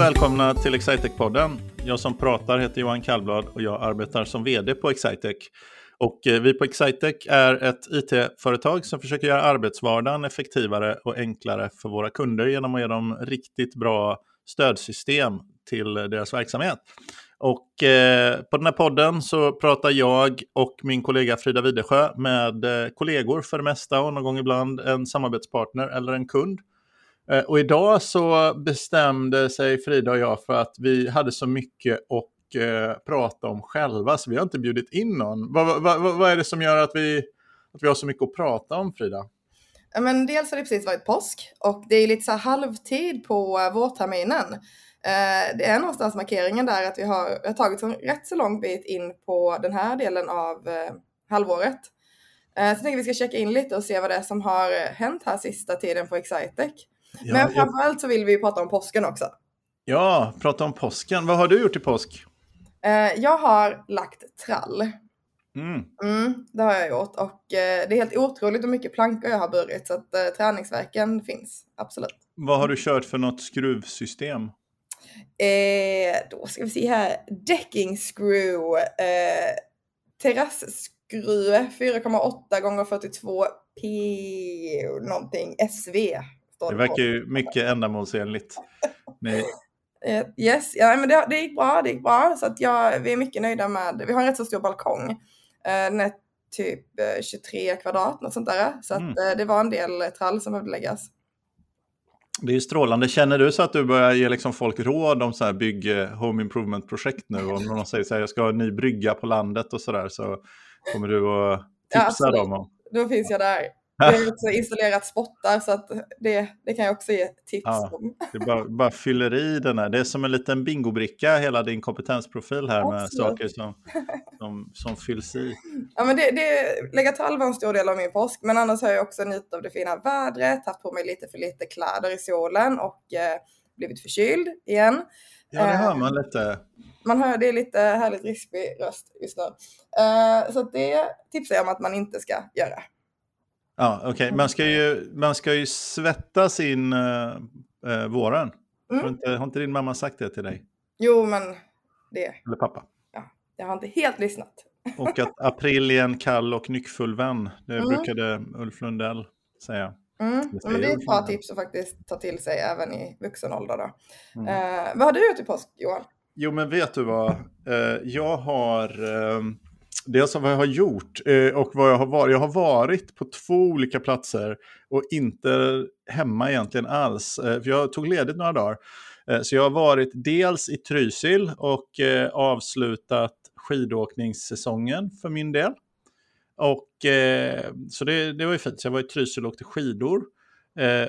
och välkomna till Excitec-podden. Jag som pratar heter Johan Kallblad och jag arbetar som vd på Excitec. Och eh, vi på Excitec är ett it-företag som försöker göra arbetsvardagen effektivare och enklare för våra kunder genom att ge dem riktigt bra stödsystem till deras verksamhet. Och eh, på den här podden så pratar jag och min kollega Frida Widesjö med eh, kollegor för det mesta och någon gång ibland en samarbetspartner eller en kund. Eh, och idag så bestämde sig Frida och jag för att vi hade så mycket att eh, prata om själva så vi har inte bjudit in någon. Vad, vad, vad, är det som gör att vi, att vi har så mycket att prata om Frida? Ja, men dels har det precis varit påsk och det är lite så här halvtid på eh, vårterminen. Eh, det är någonstans markeringen där att vi har, vi har tagit en rätt så lång bit in på den här delen av eh, halvåret. Eh, så jag tänker vi ska checka in lite och se vad det är som har hänt här sista tiden på Excitec. Ja, Men framförallt jag... så vill vi prata om påsken också. Ja, prata om påsken. Vad har du gjort i påsk? Jag har lagt trall. Mm. Mm, det har jag gjort och eh, det är helt otroligt hur mycket plankor jag har burit så att eh, träningsverken finns, absolut. Vad har du kört för något skruvsystem? Eh, då ska vi se här, decking screw, eh, terrassskruv 4,8 gånger 42 P någonting SV. Det verkar ju mycket ändamålsenligt. Nej. Eh, yes, ja, men det, det gick bra, det gick bra. Så att jag, vi är mycket nöjda med, vi har en rätt så stor balkong. Eh, den är typ 23 eh, kvadrat, något sånt där. Så att, mm. det var en del trall som behövde läggas. Det är strålande. Känner du så att du börjar ge liksom folk råd om så här bygg home improvement-projekt nu? Om någon säger så här, jag ska ha en ny brygga på landet och så där, så kommer du att tipsa ja, dem om? Då finns jag där. Vi har också installerat spottar så att det, det kan jag också ge tips ja, om. Det bara, bara fyller i den här. Det är som en liten bingobricka hela din kompetensprofil här Absolut. med saker som, som, som fylls i. Ja men det, det lägga tall var en stor del av min påsk men annars har jag också njutit av det fina vädret, haft på mig lite för lite kläder i solen och eh, blivit förkyld igen. Ja det hör man lite. Man hör det är lite härligt rispig röst just nu. Uh, så det tipsar jag om att man inte ska göra. Ja, okej. Okay. Man, ska ju, man ska ju svettas in uh, uh, våren. Mm. Har, inte, har inte din mamma sagt det till dig? Jo, men det... Eller pappa? Ja, jag har inte helt lyssnat. Och att april är en kall och nyckfull vän. Det mm. brukade Ulf Lundell säga. Mm. Men det är ett bra tips att faktiskt ta till sig även i vuxen ålder. Då. Mm. Uh, vad har du gjort i påsk, Johan? Jo, men vet du vad? jag har Dels av vad jag har gjort eh, och vad jag har varit. Jag har varit på två olika platser och inte hemma egentligen alls. Eh, för jag tog ledigt några dagar. Eh, så jag har varit dels i Trysil och avslutat skidåkningssäsongen för min del. Och, så det, det var ju fint, så jag var i Trysil och åkte skidor.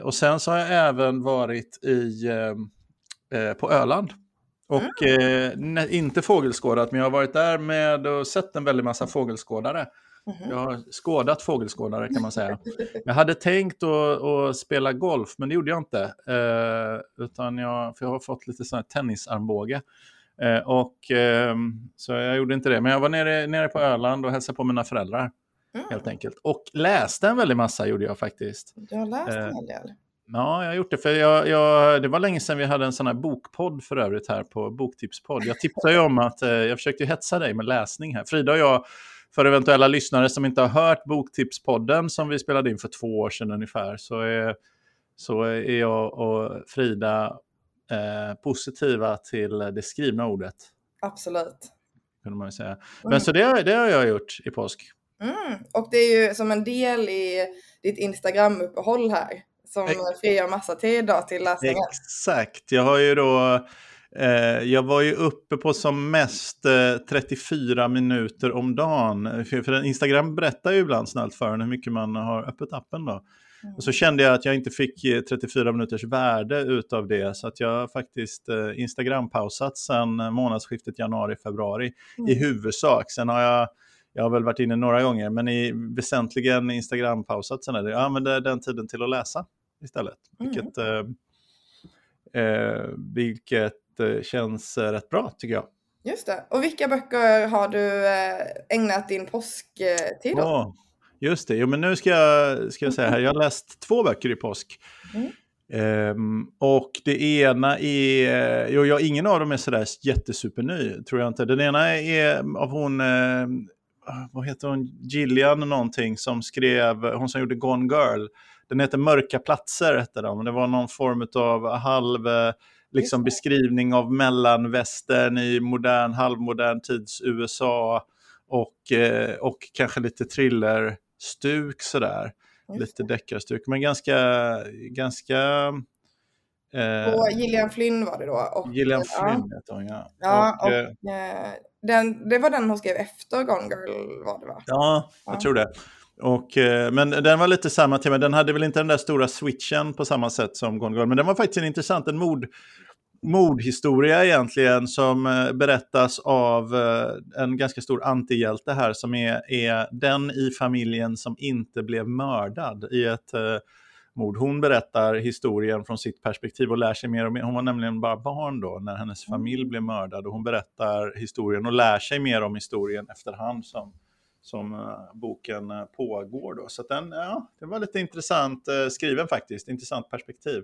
och sen så har jag även varit i, på Öland och mm. eh, inte fågelskådat, men jag har varit där med och sett en väldig massa fågelskådare. Mm. Jag har skådat fågelskådare kan man säga. Jag hade tänkt att, att spela golf, men det gjorde jag inte. Eh, utan jag, för jag har fått lite sån här tennisarmbåge. Eh, och, eh, så jag gjorde inte det. Men jag var nere, nere på Öland och hälsade på mina föräldrar. Mm. Helt enkelt. Och läste en väldig massa gjorde jag faktiskt. Du har läst en hel del. Ja, jag har gjort det. För jag, jag, det var länge sedan vi hade en sån här bokpodd för övrigt här på Boktipspodd. Jag tipsade ju om att eh, jag försökte hetsa dig med läsning här. Frida och jag, för eventuella lyssnare som inte har hört Boktipspodden som vi spelade in för två år sedan ungefär, så är, så är jag och Frida eh, positiva till det skrivna ordet. Absolut. Kunde man säga. Men mm. så det, det har jag gjort i påsk. Mm. Och det är ju som en del i ditt Instagram-uppehåll här som frigör massa tid då till läsningen. Exakt, jag har ju då eh, jag var ju uppe på som mest eh, 34 minuter om dagen. För, Instagram berättar ju ibland snällt för en hur mycket man har öppet appen då. Mm. Och så kände jag att jag inte fick 34 eh, minuters värde utav det. Så att jag har faktiskt eh, Instagram-pausat sedan månadsskiftet januari-februari mm. i huvudsak. Sen har jag jag har väl varit inne några gånger, men i väsentligen Instagram-pausat sen är det, jag använder den tiden till att läsa istället. Mm. Vilket, eh, eh, vilket eh, känns rätt bra tycker jag. Just det. Och vilka böcker har du eh, ägnat din påsktid åt? Ja, just det. Jo, men nu ska jag, ska jag säga här, jag har läst två böcker i påsk. Mm. Um, och det ena är, jo, ja, ingen av dem är sådär jättesuperny, tror jag inte. Den ena är av hon, uh, vad heter hon, Gillian någonting som skrev, hon som gjorde Gone Girl. Den heter Mörka platser, hette den. Det var någon form av halv liksom, beskrivning av mellanvästern i modern, halvmodern tids USA och, eh, och kanske lite thrillerstuk sådär. Lite deckarstuk, men ganska... ganska eh, och Gillian Flynn var det då. Och, Gillian Flynn ja. heter hon, ja. ja och, och eh, eh, den, det var den hon skrev efter Gone Girl var det va? Ja, jag ja. tror det. Och, eh, men den var lite samma tema, den hade väl inte den där stora switchen på samma sätt som Gone Girl, men den var faktiskt en intressant, en mord, mordhistoria egentligen som eh, berättas av eh, en ganska stor antihjälte här som är, är den i familjen som inte blev mördad i ett eh, mord. Hon berättar historien från sitt perspektiv och lär sig mer och mer. Hon var nämligen bara barn då när hennes familj blev mördad och hon berättar historien och lär sig mer om historien efterhand som, som boken pågår. Då. Så den, ja, det var lite intressant skriven faktiskt, intressant perspektiv.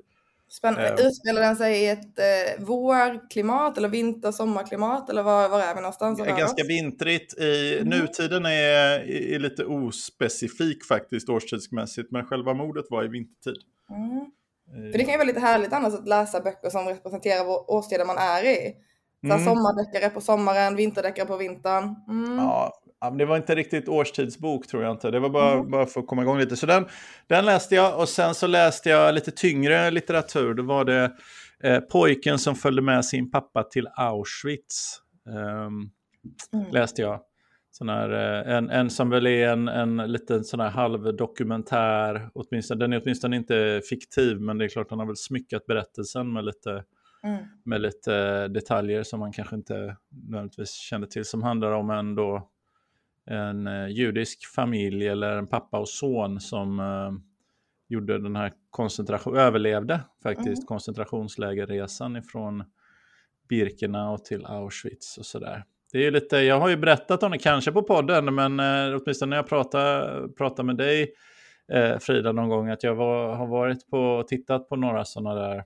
Spännande. Eh. Utspelar den sig i ett eh, vårklimat eller vinter sommarklimat eller var, var är vi någonstans? Det är ganska vintrigt. I, mm. Nutiden är, är lite ospecifik faktiskt årstidsmässigt men själva mordet var i vintertid. Mm. Eh. För det kan ju vara lite härligt annars att läsa böcker som representerar årstiden man är i. mm. Sommardeckare på sommaren, vinterdeckare på vintern. Mm. Ja, Ja, det var inte riktigt årstidsbok tror jag inte. Det var bara, mm. bara för att komma igång lite. Så den, den läste jag och sen så läste jag lite tyngre litteratur. Då var det eh, Pojken som följde med sin pappa till Auschwitz. Um, mm. Läste jag. Sån här, eh, en, en som väl är en, en liten sån här halvdokumentär. Åtminstone, den är åtminstone inte fiktiv men det är klart han har väl smyckat berättelsen med lite Mm. med lite detaljer som man kanske inte nödvändigtvis kände till, som handlar om en då en eh, judisk familj eller en pappa och son som eh, gjorde den här överlevde faktiskt mm. koncentrationslägerresan ifrån Birkenau till Auschwitz och sådär. Det är lite, jag har ju berättat om det kanske på podden, men eh, åtminstone när jag pratar, pratar med dig eh, Frida någon gång, att jag var, har varit på och tittat på några sådana där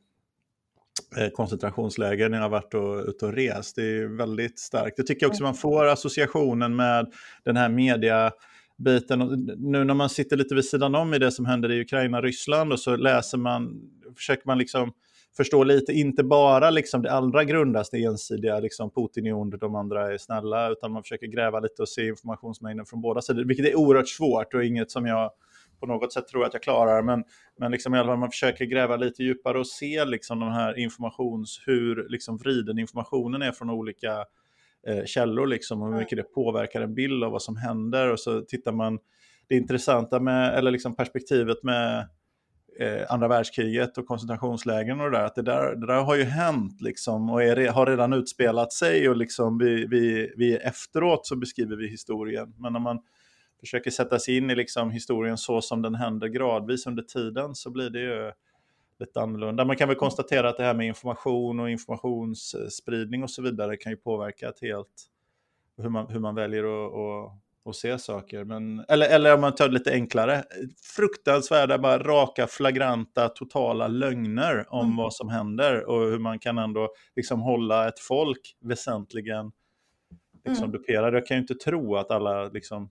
koncentrationsläger när jag har varit och, ute och rest. Det är väldigt starkt. Jag tycker också man får associationen med den här media biten. Nu när man sitter lite vid sidan om i det som händer i Ukraina, Ryssland och så läser man, försöker man liksom förstå lite, inte bara liksom det allra grundaste ensidiga, liksom Putin är ond, de andra är snälla, utan man försöker gräva lite och se informationsmängden från båda sidor, vilket är oerhört svårt och inget som jag på något sätt tror att jag klarar. Men, men liksom i alla fall man försöker gräva lite djupare och se liksom de här informations, hur liksom vriden informationen är från olika eh, källor liksom, och hur mycket det påverkar en bild av vad som händer. Och så tittar man, det intressanta med, eller liksom perspektivet med eh, andra världskriget och koncentrationslägren och det där, att det där, det där har ju hänt liksom och är, har redan utspelat sig och liksom vi, vi, vi efteråt så beskriver vi historien. Men när man försöker sätta sig in i liksom historien så som den händer gradvis under tiden så blir det ju lite annorlunda. Man kan väl konstatera att det här med information och informationsspridning och så vidare kan ju påverka ett helt hur man, hur man väljer att, att, att se saker. Men, eller, eller om man tar det lite enklare, fruktansvärda, bara raka, flagranta, totala lögner om mm. vad som händer och hur man kan ändå liksom hålla ett folk väsentligen liksom, mm. duperade. Jag kan ju inte tro att alla liksom,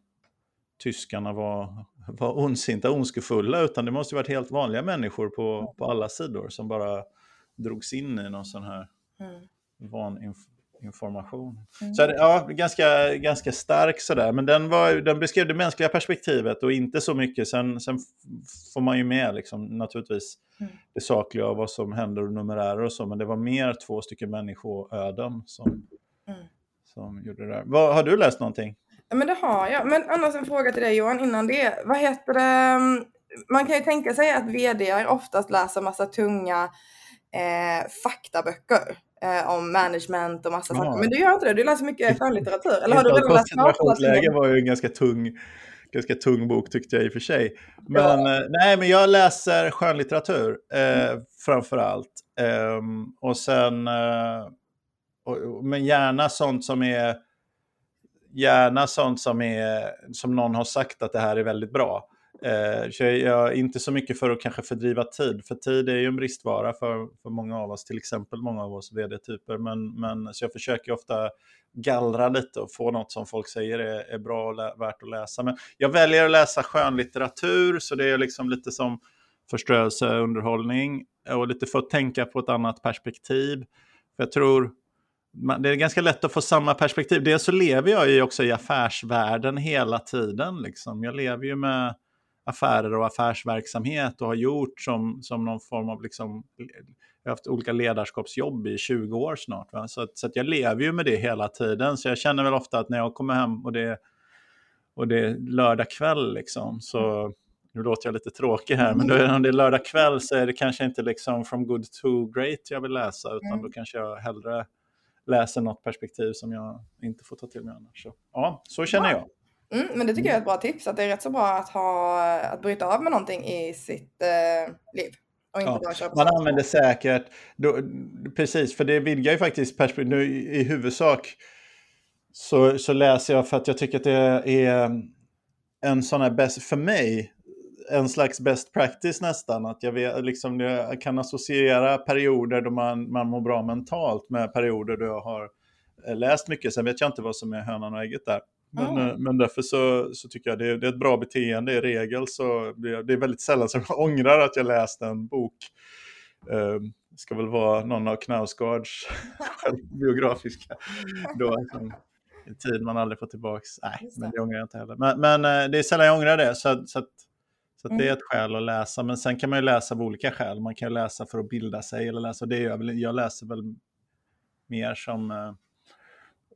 tyskarna var, var ondsinta, ondskefulla, utan det måste varit helt vanliga människor på, på alla sidor som bara drogs in i någon sån här mm. vaninformation. Mm. Så ja, ganska, ganska stark sådär, men den, var, den beskrev det mänskliga perspektivet och inte så mycket. Sen, sen får man ju med liksom, naturligtvis mm. det sakliga av vad som händer och numerärer och så, men det var mer två stycken människoöden som, mm. som gjorde det där. Vad, har du läst någonting? Men det har jag. Men annars en fråga till dig Johan innan det. Vad heter det? Man kan ju tänka sig att vd oftast läser massa tunga eh, faktaböcker eh, om management och massa ja. saker. Men du gör inte det, du läser mycket skönlitteratur. Eller har du redan läst Koncentrationsläge var ju en ganska tung, ganska tung bok tyckte jag i och för sig. Men, ja. eh, nej, men jag läser skönlitteratur eh, mm. framför allt. Ehm, och sen, eh, och, men gärna sånt som är gärna sånt som, är, som någon har sagt att det här är väldigt bra. Eh, så jag är inte så mycket för att kanske fördriva tid, för tid är ju en bristvara för, för många av oss, till exempel många av oss vd-typer. Men, men, så jag försöker ofta gallra lite och få något som folk säger är, är bra och lä värt att läsa. Men jag väljer att läsa skönlitteratur, så det är liksom lite som förströelseunderhållning och lite för att tänka på ett annat perspektiv. För jag tror det är ganska lätt att få samma perspektiv. Dels så lever jag ju också i affärsvärlden hela tiden. Liksom. Jag lever ju med affärer och affärsverksamhet och har gjort som, som någon form av... Liksom, jag har haft olika ledarskapsjobb i 20 år snart. Va? Så, att, så att jag lever ju med det hela tiden. Så jag känner väl ofta att när jag kommer hem och det, och det är lördag kväll, liksom, så nu låter jag lite tråkig här, men då, om det är lördag kväll så är det kanske inte liksom from good to great jag vill läsa, utan mm. då kanske jag hellre läser något perspektiv som jag inte får ta till mig annars. Så, ja, så känner jag. Mm, men det tycker jag är ett bra tips, att det är rätt så bra att, ha, att bryta av med någonting i sitt eh, liv. Och inte ja, man använder säkert, då, precis, för det vidgar ju faktiskt perspektiv. Nu i huvudsak så, så läser jag för att jag tycker att det är en sån här bäst, för mig, en slags best practice nästan. Att jag, vet, liksom, jag kan associera perioder då man, man mår bra mentalt med perioder då jag har eh, läst mycket. Sen vet jag inte vad som är hönan och ägget där. Men, mm. men därför så, så tycker jag det är, det är ett bra beteende. I regel så det, det är väldigt sällan som jag ångrar att jag läst en bok. Uh, det ska väl vara någon av Knausgårds biografiska. Då, som, tid man aldrig får tillbaka. Nej, men det ångrar jag inte heller. Men, men det är sällan jag ångrar det. Så, så att, så det är mm. ett skäl att läsa, men sen kan man ju läsa av olika skäl. Man kan ju läsa för att bilda sig, eller läsa, det jag, väl, jag läser väl mer som, eh,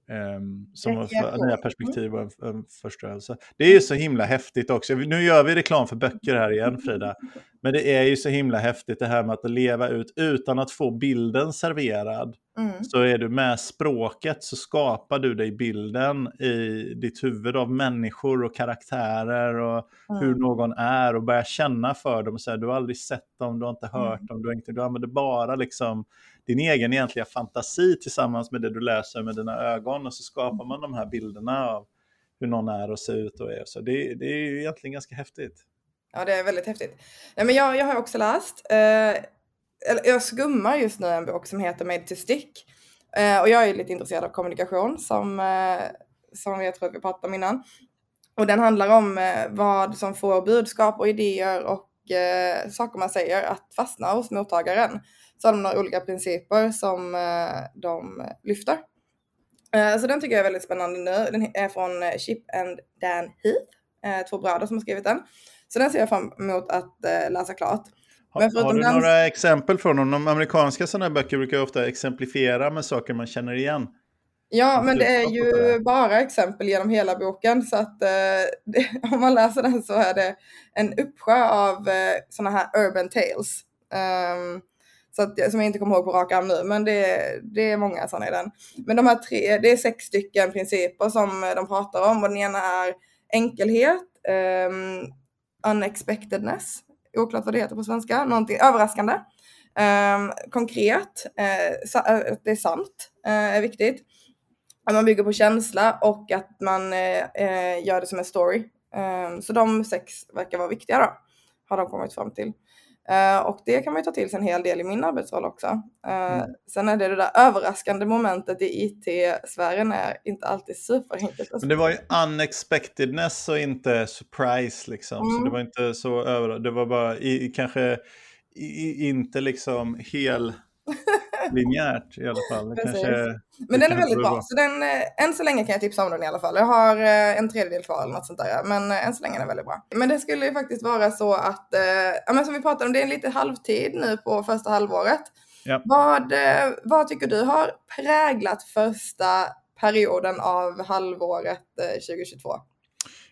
Um, som för, nya perspektiv och en, en förstörelse. Det är ju så himla häftigt också. Nu gör vi reklam för böcker här igen Frida. Men det är ju så himla häftigt det här med att leva ut utan att få bilden serverad. Mm. Så är du med språket så skapar du dig bilden i ditt huvud av människor och karaktärer och mm. hur någon är och börjar känna för dem. Och här, du har aldrig sett dem, du har inte hört mm. dem, du, har inte, du använder bara liksom din egen egentliga fantasi tillsammans med det du läser med dina ögon och så skapar man de här bilderna av hur någon är och ser ut och är. Så det, det är ju egentligen ganska häftigt. Ja, det är väldigt häftigt. Nej, men jag, jag har också läst, eh, jag skummar just nu en bok som heter Made to Stick. Eh, och jag är lite intresserad av kommunikation som, eh, som jag tror att vi pratade om innan. Och den handlar om eh, vad som får budskap och idéer och eh, saker man säger att fastna hos mottagaren så har de några olika principer som eh, de lyfter. Eh, så den tycker jag är väldigt spännande nu. Den är från eh, Chip and Dan Heath, två bröder som har skrivit den. Så den ser jag fram emot att läsa klart. Har, har du den... några exempel från dem? De amerikanska sådana här böcker brukar ofta exemplifiera med saker man känner igen. Ja, men det är ju bara exempel genom hela boken så att eh, det, om man läser den så är det en uppsjö av eh, sådana här urban tales. Um, så att, som jag inte kommer ihåg på rak arm nu, men det, det är många sådana i den. Men de här tre, det är sex stycken principer som de pratar om och den ena är enkelhet, um, unexpectedness, oklart vad det heter på svenska, någonting överraskande. Um, konkret, uh, det är sant, uh, är viktigt. Att man bygger på känsla och att man uh, gör det som en story. Um, så de sex verkar vara viktiga då, har de kommit fram till. Uh, och det kan man ju ta till sig en hel del i min arbetsroll också. Uh, mm. Sen är det det där överraskande momentet i IT-sfären är inte alltid superenkelt. Men det var ju unexpectedness och inte surprise liksom. Mm. Så det var inte så över... Det var bara i, kanske i, inte liksom hel linjärt i alla fall. Kanske, men den är väldigt bra. Så den, äh, än så länge kan jag tipsa om den i alla fall. Jag har äh, en tredjedel kvar eller något sånt där. Men äh, än så länge är den väldigt bra. Men det skulle ju faktiskt vara så att, ja men som vi pratade om, det är en lite halvtid nu på första halvåret. Ja. Vad, vad tycker du har präglat första perioden av halvåret 2022?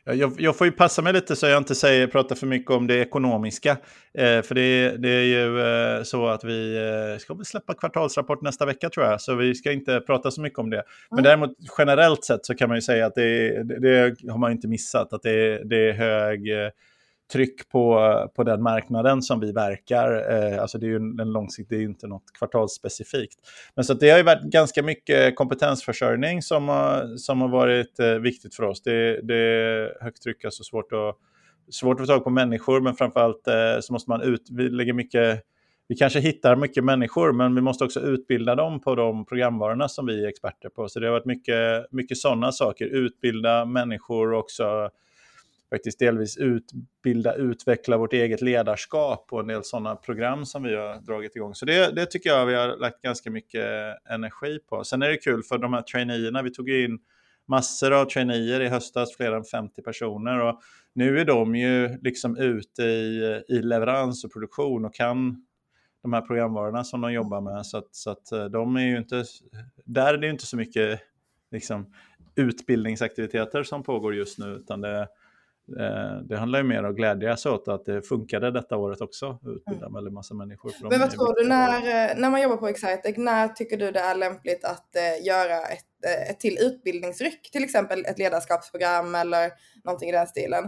Jag, jag, får ju passa mig lite så jag inte säger, pratar för mycket om det ekonomiska. Eh, för det, det, är ju eh, så att vi eh, ska väl släppa kvartalsrapport nästa vecka tror jag, så vi ska inte prata så mycket om det. Men mm. däremot generellt sett så kan man ju säga att det, det, det har man inte missat, att det, är hög eh, tryck på, på den marknaden som vi verkar. Eh, alltså det är ju en långsiktig, det är inte något kvartalsspecifikt. Men så det har ju varit ganska mycket kompetensförsörjning som har, som har varit eh, viktigt för oss. Det, det är högt tryck, alltså svårt att svårt att få tag på människor, men framförallt eh, så måste man ut, vi lägger mycket vi kanske hittar mycket människor, men vi måste också utbilda dem på de programvarorna som vi är experter på. Så det har varit mycket, mycket sådana saker. Utbilda människor och också faktiskt delvis utbilda, utveckla vårt eget ledarskap och en del sådana program som vi har dragit igång. Så det, det tycker jag vi har lagt ganska mycket energi på. Sen är det kul för de här traineerna, vi tog in massor av traineer i höstas, fler än 50 personer. Och nu är de ju liksom ute i, i leverans och produktion och kan de här programvarorna som de jobbar med. Så att, så att eh, de är ju inte, där är det inte så mycket liksom, utbildningsaktiviteter som pågår just nu, utan det, det handlar ju mer om att glädjas åt att det funkade detta året också, utbilda mm. väldigt massa människor. Men vad tror du, när, eh, när man jobbar på Excitec, när tycker du det är lämpligt att göra ett, ett till utbildningsryck, till exempel ett ledarskapsprogram eller någonting i den stilen?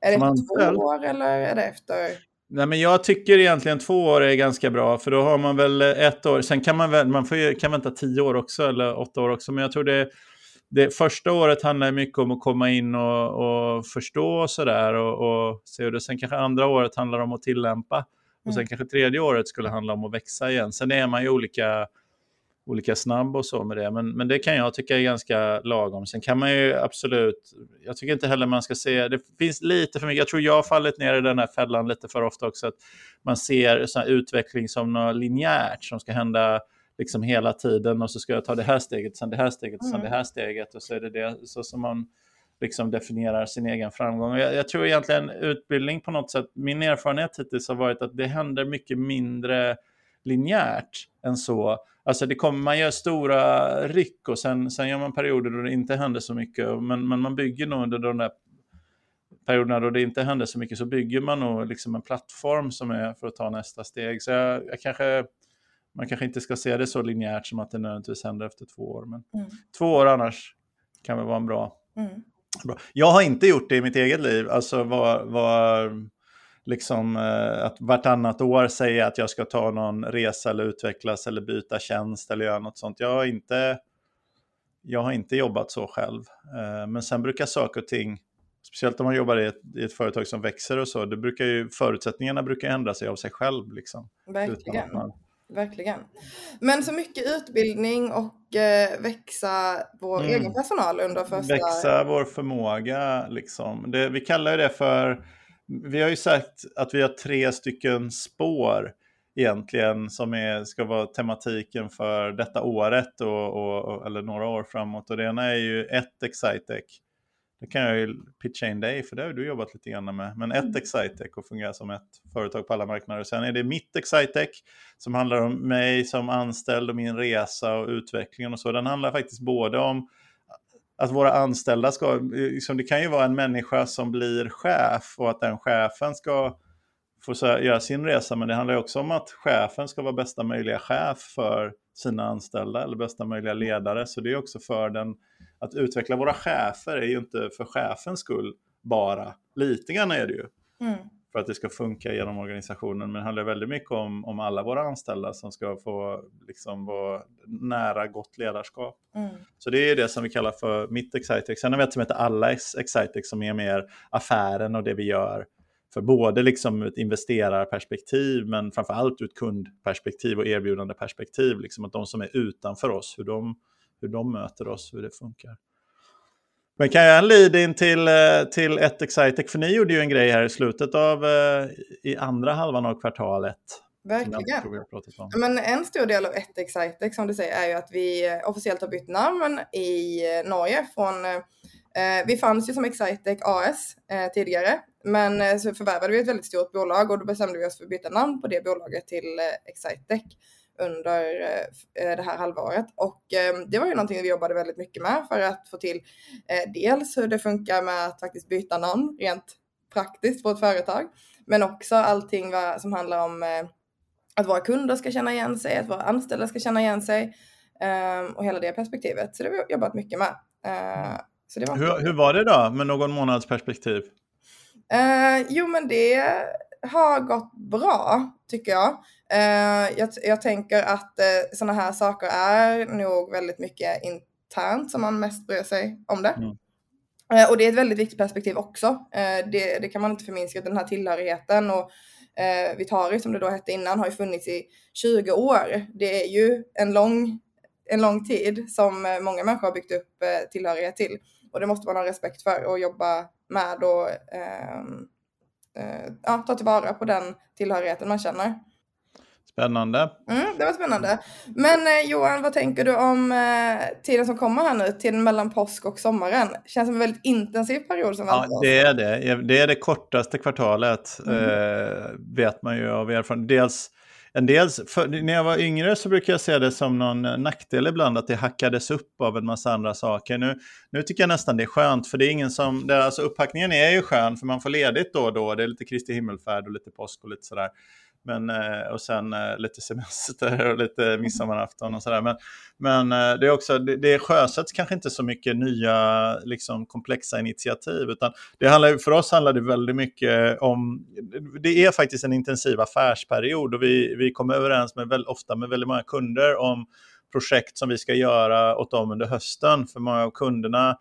Är det efter två år eller är det efter? Nej, men jag tycker egentligen två år är ganska bra, för då har man väl ett år. Sen kan man, väl, man får, kan vänta tio år också, eller åtta år också. Men jag tror det, det första året handlar mycket om att komma in och, och förstå och sådär. Och, och se hur det, sen kanske andra året handlar om att tillämpa. Och sen mm. kanske tredje året skulle handla om att växa igen. Sen är man ju olika olika snabb och så med det. Men, men det kan jag tycka är ganska lagom. Sen kan man ju absolut, jag tycker inte heller man ska se, det finns lite för mycket, jag tror jag har fallit ner i den här fällan lite för ofta också, att man ser sån utveckling som något linjärt som ska hända liksom hela tiden och så ska jag ta det här steget, sen det här steget, sen mm. det här steget och så är det det så som man liksom definierar sin egen framgång. Jag, jag, tror egentligen utbildning på något sätt, min erfarenhet hittills har varit att det händer mycket mindre linjärt än så. Alltså det kommer, man gör stora ryck och sen, sen gör man perioder då det inte händer så mycket. Men, men man bygger nog under de där perioderna då det inte händer så mycket så bygger man nog liksom en plattform som är för att ta nästa steg. Så jag, jag kanske, man kanske inte ska se det så linjärt som att det nödvändigtvis händer efter två år. Men mm. två år annars kan väl vara en bra, mm. bra. Jag har inte gjort det i mitt eget liv. Alltså vad, vad liksom eh, att vartannat år säga att jag ska ta någon resa eller utvecklas eller byta tjänst eller göra något sånt. Jag har inte, jag har inte jobbat så själv. Eh, men sen brukar saker och ting, speciellt om man jobbar i ett, i ett företag som växer och så, det brukar ju, förutsättningarna brukar ändra sig av sig själv. Liksom, Verkligen. Man... Verkligen. Men så mycket utbildning och eh, växa vår mm. egen personal under första... Växa vår förmåga, liksom. Det, vi kallar ju det för vi har ju sagt att vi har tre stycken spår egentligen som är, ska vara tematiken för detta året och, och, eller några år framåt. Och det ena är ju ett Excitec. Det kan jag ju pitcha in dig för det har du jobbat lite grann med. Men ett mm. Excitec och fungera som ett företag på alla marknader. Sen är det mitt Excitec som handlar om mig som anställd och min resa och utvecklingen och så. Den handlar faktiskt både om att våra anställda ska, liksom, det kan ju vara en människa som blir chef och att den chefen ska få göra sin resa, men det handlar också om att chefen ska vara bästa möjliga chef för sina anställda eller bästa möjliga ledare. Så det är också för den, att utveckla våra chefer är ju inte för chefens skull bara, lite grann är det ju. Mm för att det ska funka genom organisationen. Men det handlar väldigt mycket om, om alla våra anställda som ska få liksom, vara nära gott ledarskap. Mm. Så det är det som vi kallar för mitt Excitex. Sen har vi ett som heter Allas Excitex som är mer affären och det vi gör. För både liksom ett investerarperspektiv men framförallt ur ett kundperspektiv och erbjudande perspektiv. Liksom att de som är utanför oss, hur de, hur de möter oss, hur det funkar. Men kan jag en lead-in till, eh, till ett Excitec? För ni gjorde ju en grej här i slutet av, eh, i andra halvan av kvartalet. Verkligen. Men en stor del av ett Excitec som du säger är ju att vi eh, officiellt har bytt namn i Norge från eh, vi fanns ju som Excitec AS eh, tidigare, men så förvärvade vi ett väldigt stort bolag och då bestämde vi oss för att byta namn på det bolaget till eh, Excitec under eh, det här halvåret. Och eh, det var ju någonting vi jobbade väldigt mycket med för att få till eh, dels hur det funkar med att faktiskt byta namn rent praktiskt på ett företag. Men också allting som handlar om att våra kunder ska känna igen sig, att våra anställda ska känna igen sig och hela det perspektivet. Så det har vi jobbat mycket med. Så det var hur, hur var det då med någon månads perspektiv? jo men det har gått bra tycker jag. Uh, jag, jag, tänker att eh, sådana här saker är nog väldigt mycket internt som man mest bryr sig om det. Mm. Eh, och det är ett väldigt viktigt perspektiv också. Eh, det, det kan man inte förminska, den här tillhörigheten och eh, Vitari som det då hette innan har ju funnits i 20 år. Det är ju en lång, en lång tid som många människor har byggt upp tillhörighet till. Och det måste man ha respekt för och jobba med och eh, ja, ta tillvara på den tillhörigheten man känner. Spännande. Mm, det var spännande. Men eh, Johan, vad tänker du om eh, tiden som kommer här nu, tiden mellan påsk och sommaren? Känns som en väldigt intensiv period som väntar Ja, det är det. Det är det kortaste kvartalet, mm. eh, vet man ju av erfarenhet. Dels, en del, för, när jag var yngre så brukade jag se det som någon nackdel ibland att det hackades upp av en massa andra saker. Nu, nu tycker jag nästan det är skönt, för det är ingen som... Det, alltså upphackningen är ju skön, för man får ledigt då och då. Det är lite Kristi himmelfärd och lite påsk och lite sådär. Men, eh, och sen eh, lite semester och lite midsommarafton och sådär. Men, men eh, det, är också, det, det sjösätts kanske inte så mycket nya liksom, komplexa initiativ. Utan det handlar, för oss handlar det väldigt mycket om, det är faktiskt en intensiv affärsperiod och vi, vi kommer överens med, väl, ofta med väldigt många kunder om projekt som vi ska göra åt dem under hösten. För många av kunderna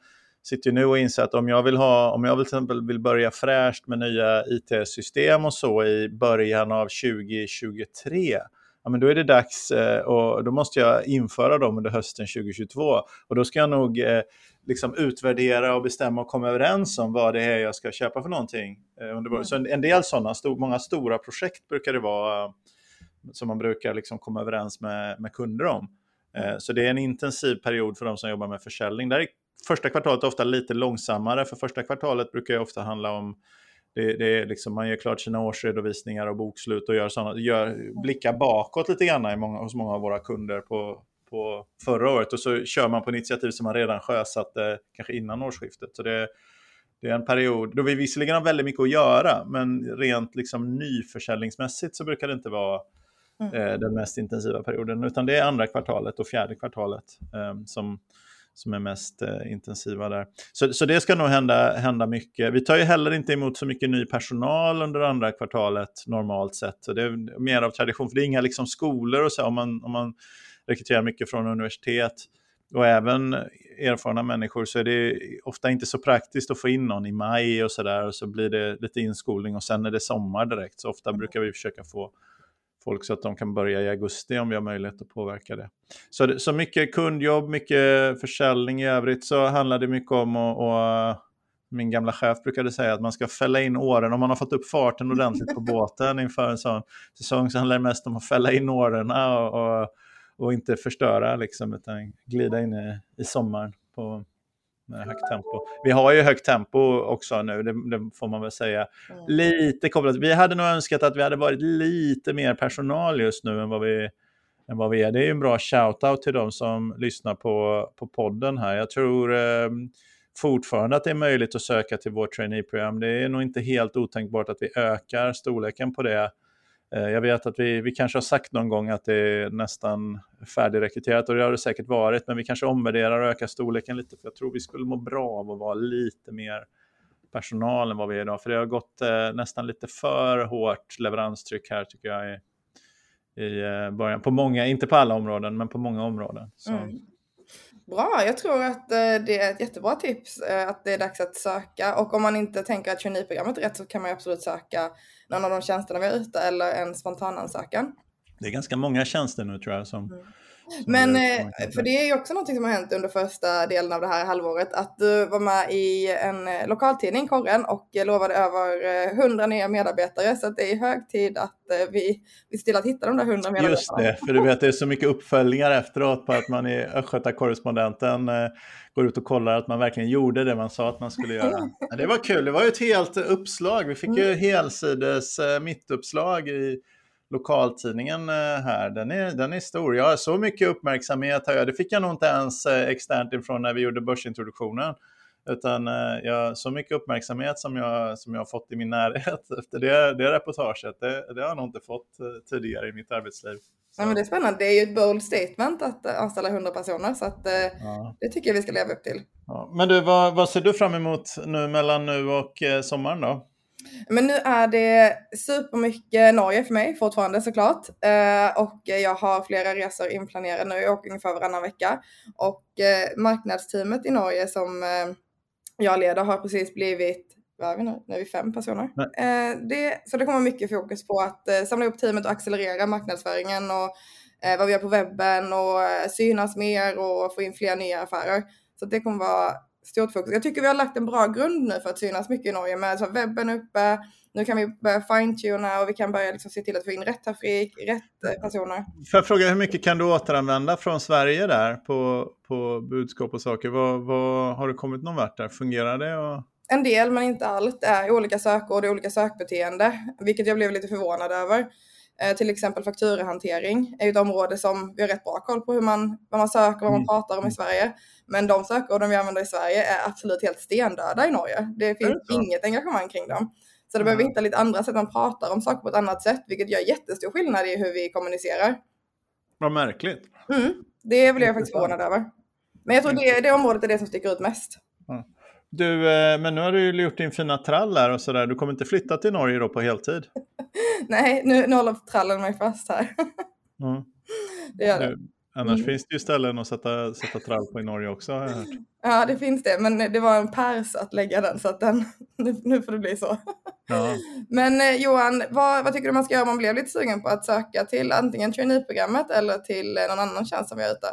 sitter nu och inser att om jag vill ha, om jag till exempel vill börja fräscht med nya IT-system och så i början av 2023, ja, men då är det dags eh, och då måste jag införa dem under hösten 2022. Och då ska jag nog eh, liksom utvärdera och bestämma och komma överens om vad det är jag ska köpa för någonting. Eh, under, så en, del sådana, många stora projekt brukar det vara som man brukar liksom komma överens med, med kunder om. Så det är en intensiv period för de som jobbar med försäljning. Där är första kvartalet är ofta lite långsammare, för första kvartalet brukar ju ofta handla om det, det är liksom, man gör klart sina årsredovisningar och bokslut och gör såna, gör, blickar bakåt lite grann i många, hos många av våra kunder på, på förra året. Och så kör man på initiativ som man redan sjösatte kanske innan årsskiftet. Så det, det är en period då vi visserligen har väldigt mycket att göra, men rent liksom nyförsäljningsmässigt så brukar det inte vara mm. eh, den mest intensiva perioden, utan det är andra kvartalet och fjärde kvartalet eh, som, som är mest eh, intensiva där. Så, så det ska nog hända, hända mycket. Vi tar ju heller inte emot så mycket ny personal under andra kvartalet normalt sett. Så det är mer av tradition, för det är inga liksom, skolor och så, om man, om man rekryterar mycket från universitet och även erfarna människor så är det ofta inte så praktiskt att få in någon i maj och så där och så blir det lite inskolning och sen är det sommar direkt. Så ofta brukar vi försöka få folk så att de kan börja i augusti om vi har möjlighet att påverka det. Så, så mycket kundjobb, mycket försäljning i övrigt så handlar det mycket om att och eh, min gamla chef brukade säga att man ska fälla in åren. Om man har fått upp farten ordentligt på båten inför en sån säsong så handlar det mest om att fälla in åren och, och, och, inte förstöra liksom, utan glida in i, i sommaren på, med högt tempo. Vi har ju högt tempo också nu, det, det får man väl säga. Mm. Lite kopplat. Vi hade nog önskat att vi hade varit lite mer personal just nu än vad vi, än vad vi är. Det är ju en bra shout-out till de som lyssnar på, på podden här. Jag tror eh, fortfarande att det är möjligt att söka till vårt traineeprogram. Det är nog inte helt otänkbart att vi ökar storleken på det Eh, jag vet att vi, vi kanske har sagt någon gång att det är nästan färdigrekryterat och det har det säkert varit, men vi kanske omvärderar och ökar storleken lite, för jag tror vi skulle må bra av att vara lite mer personal än vad vi är idag, för det har gått eh, nästan lite för hårt leveranstryck här tycker jag i, i eh, början. På många, inte på alla områden, men på många områden. Mm. Bra, jag tror att eh, det är ett jättebra tips eh, att det är dags att söka och om man inte tänker att traineeprogrammet är rätt så kan man absolut söka någon av de tjänsterna vi har ute eller en spontanansökan. Det är ganska många tjänster nu tror jag som mm. Men eh, för det är ju också något som har hänt under första delen av det här halvåret att du var med i en eh, lokaltidning, Korren, och lovade över 100 eh, nya medarbetare så att det är hög tid att vi, vi ser till att hitta de där 100 medarbetarna. Just det, för du vet det är så mycket uppföljningar efteråt på att man i Östgöta-korrespondenten går ut och kollar att man verkligen gjorde det man sa att man skulle göra. Ja, det var kul, det var ju ett helt uppslag. Vi fick ju mm. helsides mittuppslag i lokaltidningen eh, här, den är, den är stor. Jag har så mycket uppmärksamhet, här. det fick jag nog inte ens eh, externt ifrån när vi gjorde börsintroduktionen. Utan eh, jag, så mycket uppmärksamhet som jag, som jag har fått i min närhet efter det, det reportaget, det, det har jag nog inte fått tidigare i mitt arbetsliv. Ja, men det är spännande. Det är ju ett bold statement att anställa 100 personer, så att, ja. det tycker jag vi ska leva upp till. Ja. Men du, vad, vad ser du fram emot nu mellan nu och sommaren då? Men nu är det supermycket Norge för mig fortfarande såklart. Eh, och jag har flera resor inplanerade nu. Jag åker ungefär varannan vecka. Och eh, marknadsteamet i Norge som, eh, jag leder har precis blivit vad är vi nu? Nu är vi fem personer. Eh, det, så det kommer mycket fokus på att eh, samla upp teamet och accelerera marknadsföringen och eh, vad vi gör på webben och eh, synas mer och få in fler nya affärer. Så det kommer vara stort fokus. Jag tycker vi har lagt en bra grund nu för att synas mycket i Norge med så webben uppe. Nu kan vi börja fine-tuna och vi kan börja liksom se till att få in rätt trafik, rätt eh, personer. Får jag fråga hur mycket kan du återanvända från Sverige där på, på budskap och saker? Vad, vad, har det kommit någon vart där? Fungerar det? Och... En del, men inte allt, är olika sökord och olika sökbeteende, vilket jag blev lite förvånad över. Eh, till exempel fakturahantering är ett område som vi har rätt bra koll på hur man, vad man söker, vad man mm. pratar om i Sverige. Men de sökorden vi använder i Sverige är absolut helt stendöda i Norge. Det finns det inget engagemang kring dem. Så det behöver hitta lite andra sätt, man pratar om saker på ett annat sätt, vilket gör jättestor skillnad i hur vi kommunicerar. Vad märkligt. Mm, det blev jag faktiskt förvånad över. Men jag tror det, det området är det som sticker ut mest. Du, eh, men nu har du ju gjort din fina trall här och sådär. Du kommer inte flytta till Norge då på heltid? Nej, nu, nu håller trallen mig fast här. Mm. Det gör det. Annars mm. finns det ju ställen att sätta, sätta trall på i Norge också har jag hört. Ja, det finns det, men det var en pärs att lägga den så att den, nu, nu får det bli så. Ja. Men eh, Johan, vad, vad, tycker du man ska göra om man blev lite sugen på att söka till antingen traineeprogrammet eller till någon annan tjänst som vi har ute?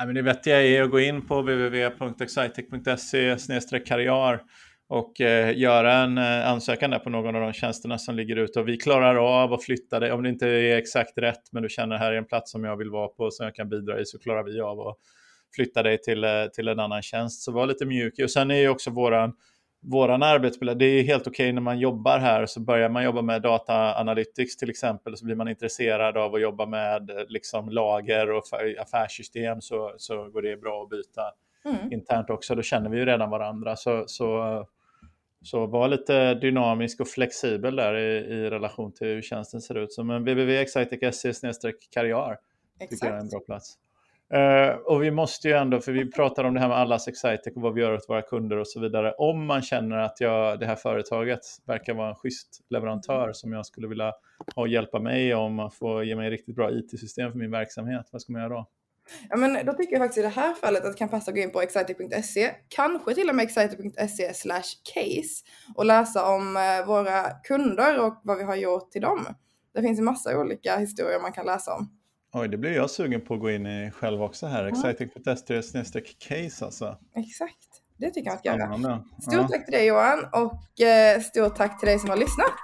Ja, men det vettiga är att gå in på www.excitec.se karriär och eh, göra en eh, ansökan där på någon av de tjänsterna som ligger ute. Och vi klarar av att flytta det, om det inte är exakt rätt, men du känner här är en plats som jag vill vara på som jag kan bidra i, så klarar vi av att flytta dig till, eh, till en annan tjänst. Så var lite mjuk. Och sen är ju också våran våran arbetsbild, det är helt okej okay när man jobbar här, så börjar man jobba med data analytics till exempel, så blir man intresserad av att jobba med liksom, lager och affärssystem, så, så går det bra att byta mm. internt också. Då känner vi ju redan varandra. Så, så, så var lite dynamisk och flexibel där i, i relation till hur tjänsten ser ut. Så men www.excitec.se karriär tycker jag är en bra plats. Uh, och vi måste ju ändå, för vi pratar om det här med allas Excitec och vad vi gör åt våra kunder och så vidare. Om man känner att jag, det här företaget verkar vara en schysst leverantör som jag skulle vilja ha och hjälpa mig om att få ge mig riktigt bra IT-system för min verksamhet, vad ska man göra då? Ja, men då tycker jag faktiskt i det här fallet att det kan passa att gå in på excitec.se, kanske till och med excitec.se slash case och läsa om eh, våra kunder och vad vi har gjort till dem. Det finns en massa olika historier man kan läsa om. Oj, det blir jag sugen på att gå in i själv också här. Ja. Exciting.se case alltså. Exakt, det tycker jag att göra. Stort ja. tack till dig Johan och eh, stort tack till dig som har lyssnat.